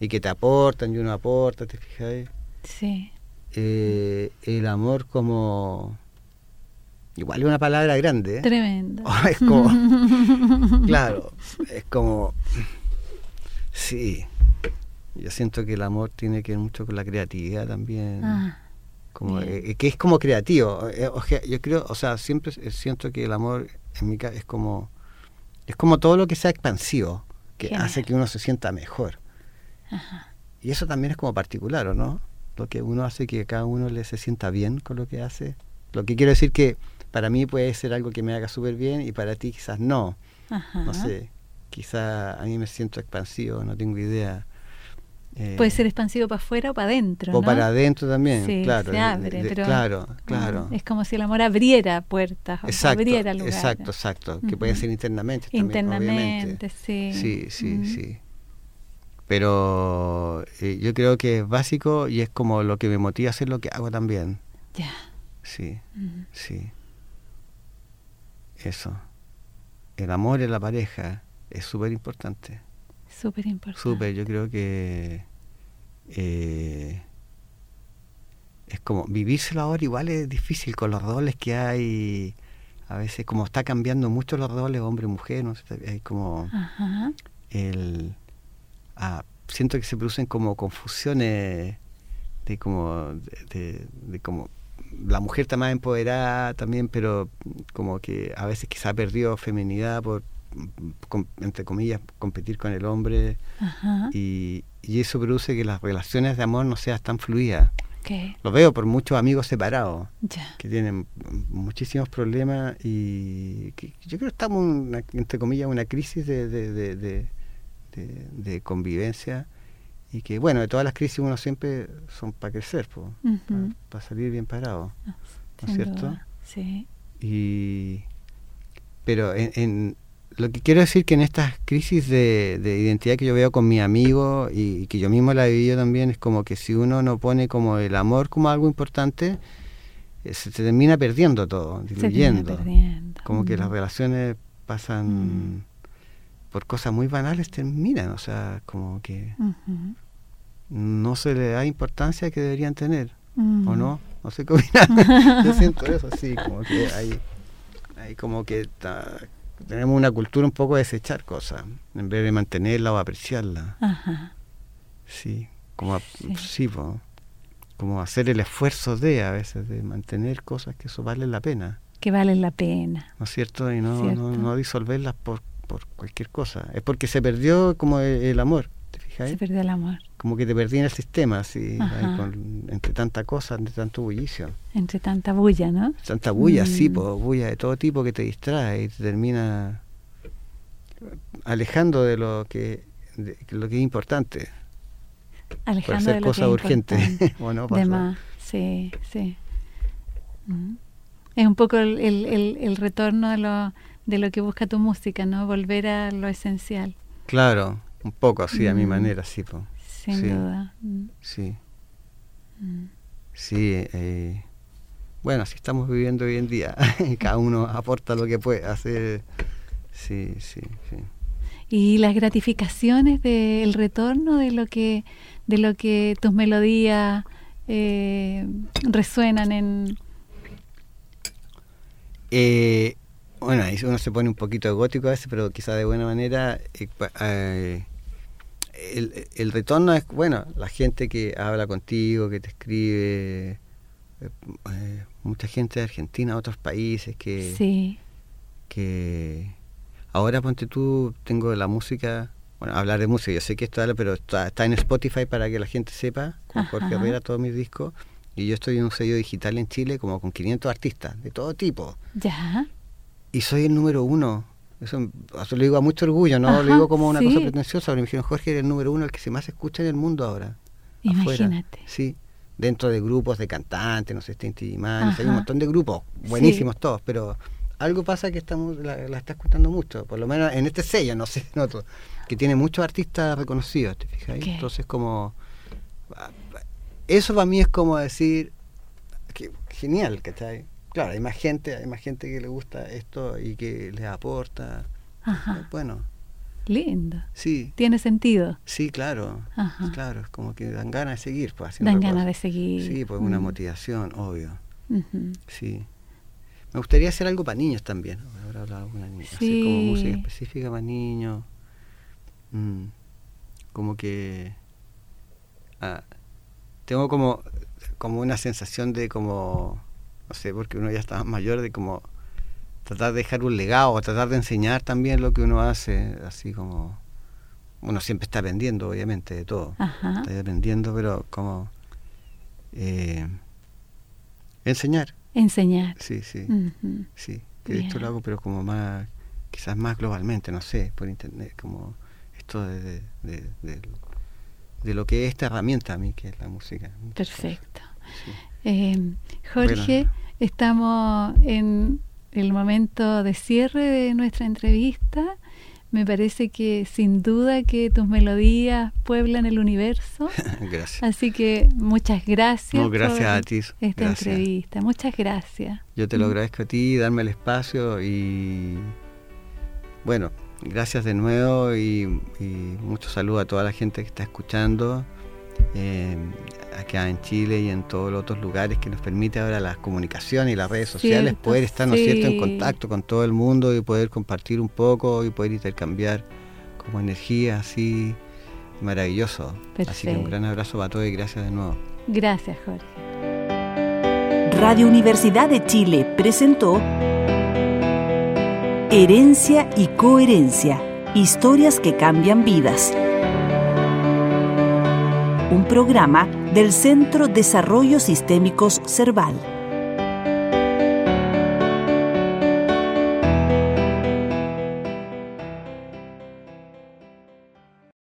C: Y que te aportan y uno aporta, ¿te fijas?
B: Sí.
C: Eh, el amor como... Igual es una palabra grande. ¿eh?
B: Tremendo.
C: es como... claro, es como... Sí. Yo siento que el amor tiene que ver mucho con la creatividad también. Ah, como, eh, que es como creativo. O sea, yo creo, o sea, siempre siento que el amor en mi caso es como es como todo lo que sea expansivo, que hace que uno se sienta mejor. Y eso también es como particular, ¿o no? lo que uno hace que cada uno le se sienta bien con lo que hace. Lo que quiero decir que para mí puede ser algo que me haga súper bien y para ti quizás no. No sé, quizás a mí me siento expansivo, no tengo idea.
B: Eh, puede ser expansivo para afuera o para adentro.
C: O para adentro también, claro.
B: Se abre, pero,
C: claro, claro.
B: Es como si el amor abriera puertas,
C: exacto,
B: abriera lugares.
C: Exacto, exacto. Que puede ser internamente también,
B: Internamente, sí.
C: Sí, sí, sí. Pero eh, yo creo que es básico y es como lo que me motiva a hacer lo que hago también.
B: Ya.
C: Sí, sí. Eso. El amor en la pareja es súper importante.
B: Súper importante.
C: Súper, yo creo que eh, es como vivírselo ahora igual es difícil con los roles que hay. A veces como está cambiando mucho los roles hombre-mujer, no sé, hay como el ah, siento que se producen como confusiones de como de, como la mujer está más empoderada también, pero como que a veces quizá perdió feminidad por, entre comillas, competir con el hombre. Y, eso produce que las relaciones de amor no sean tan fluidas. Lo veo por muchos amigos separados que tienen muchísimos problemas y yo creo que estamos, entre comillas, en una crisis de, de, convivencia y que bueno, de todas las crisis uno siempre son para crecer, para salir bien parado, ah, ¿no es cierto?
B: Sí.
C: Y, pero en, lo que quiero decir que en estas crisis de, identidad que yo veo con mi amigo y, que yo mismo la he vivido también, es como que si uno no pone como el amor como algo importante, eh, se, termina perdiendo todo, diluyendo. Como que las relaciones pasan... Mm por cosas muy banales terminan, o sea, como que no se le da importancia que deberían tener, ¿o mm. no? No sé qué. Yo siento eso, sí, como que hay, hay como que tenemos una cultura un poco de desechar cosas, en vez de mantenerla o apreciarla. Sí, como, sí. como hacer el esfuerzo de, a veces, de mantener cosas que eso vale la pena.
B: Que valen la pena.
C: ¿No es cierto? Y no, no, no disolverlas por por cualquier cosa. Es porque se perdió como el, amor, ¿te fijas?
B: Se perdió el amor.
C: Como que te perdí en el sistema, así, entre tanta cosa, entre tanto bullicio.
B: Entre tanta bulla, ¿no?
C: Tanta bulla, sí, mm. pues, bulla de todo tipo que te distrae y te termina alejando de lo que, de, lo que es importante.
B: Alejando
C: hacer
B: de lo
C: cosas urgentes.
B: de más, sí, sí. Mm. Es un poco el, el, el retorno a lo de lo que busca tu música, ¿no? Volver a lo esencial.
C: Claro, un poco así, a mi mm. manera, sí.
B: Sin duda.
C: Mm. Sí. Mm. Sí, eh, bueno, así estamos viviendo hoy en día. Cada uno aporta lo que puede hacer. Sí, sí, sí.
B: Y las gratificaciones del retorno de lo que de lo que tus melodías eh, resuenan en
C: eh, bueno, uno se pone un poquito gótico a veces, pero quizá de buena manera. Eh, eh, el, retorno es, bueno, la gente que habla contigo, que te escribe, eh, mucha gente de Argentina, otros países que...
B: Sí.
C: Que ahora, ponte tú, tengo la música, bueno, hablar de música, yo sé que esto habla, pero está, en Spotify para que la gente sepa, con Jorge Herrera, todos mis discos. Y yo estoy en un sello digital en Chile como con 500 artistas, de todo tipo.
B: Ya
C: y soy el número uno. Eso, lo digo a mucho orgullo, no lo digo como una cosa pretenciosa, pero me dijeron, Jorge, eres el número uno, el que se más escucha en el mundo ahora.
B: Imagínate.
C: Sí, dentro de grupos de cantantes, no sé, Tinti hay un montón de grupos, buenísimos todos, pero algo pasa que estamos la, está escuchando mucho, por lo menos en este sello, no sé, en otro, que tiene muchos artistas reconocidos, ¿te fijas? Entonces, como. Eso para mí es como decir. Que, genial, ¿cachai? Claro, hay más gente, hay más gente que le gusta esto y que les aporta. Ajá. Bueno.
B: Lindo.
C: Sí.
B: Tiene sentido.
C: Sí, claro. Ajá. Claro, es como que dan ganas de seguir. Pues,
B: dan ganas de seguir.
C: Sí, pues una mm. motivación, obvio. Sí. Me gustaría hacer algo para niños también. Ahora hablaba una niña. Sí. Hacer como música específica para niños. Mm. Como que. Ah, tengo como, como una sensación de como no sé, porque uno ya está mayor de como tratar de dejar un legado, tratar de enseñar también lo que uno hace, así como uno siempre está aprendiendo, obviamente, de todo. Está aprendiendo, pero como eh, enseñar.
B: Enseñar.
C: Sí, sí. Sí, que esto lo hago, pero como más, quizás más globalmente, no sé, por internet, como esto de, de, lo que es esta herramienta a mí, que es la música.
B: Perfecto. Eh, Jorge, estamos en el momento de cierre de nuestra entrevista. Me parece que sin duda que tus melodías pueblan el universo.
C: gracias.
B: Así que muchas gracias.
C: gracias a ti.
B: Esta entrevista. Muchas gracias.
C: Yo te lo mm. agradezco a ti, darme el espacio y bueno, gracias de nuevo y, y mucho saludo a toda la gente que está escuchando. Eh, acá en Chile y en todos los otros lugares que nos permite ahora la comunicación y las redes sociales poder estar ¿no cierto? en contacto con todo el mundo y poder compartir un poco y poder intercambiar como energía así maravilloso. Así que un gran abrazo para todos y gracias de nuevo.
B: Gracias, Jorge.
A: Radio Universidad de Chile presentó Herencia y Coherencia, historias que cambian vidas un programa del Centro Desarrollo Sistémicos Cerval.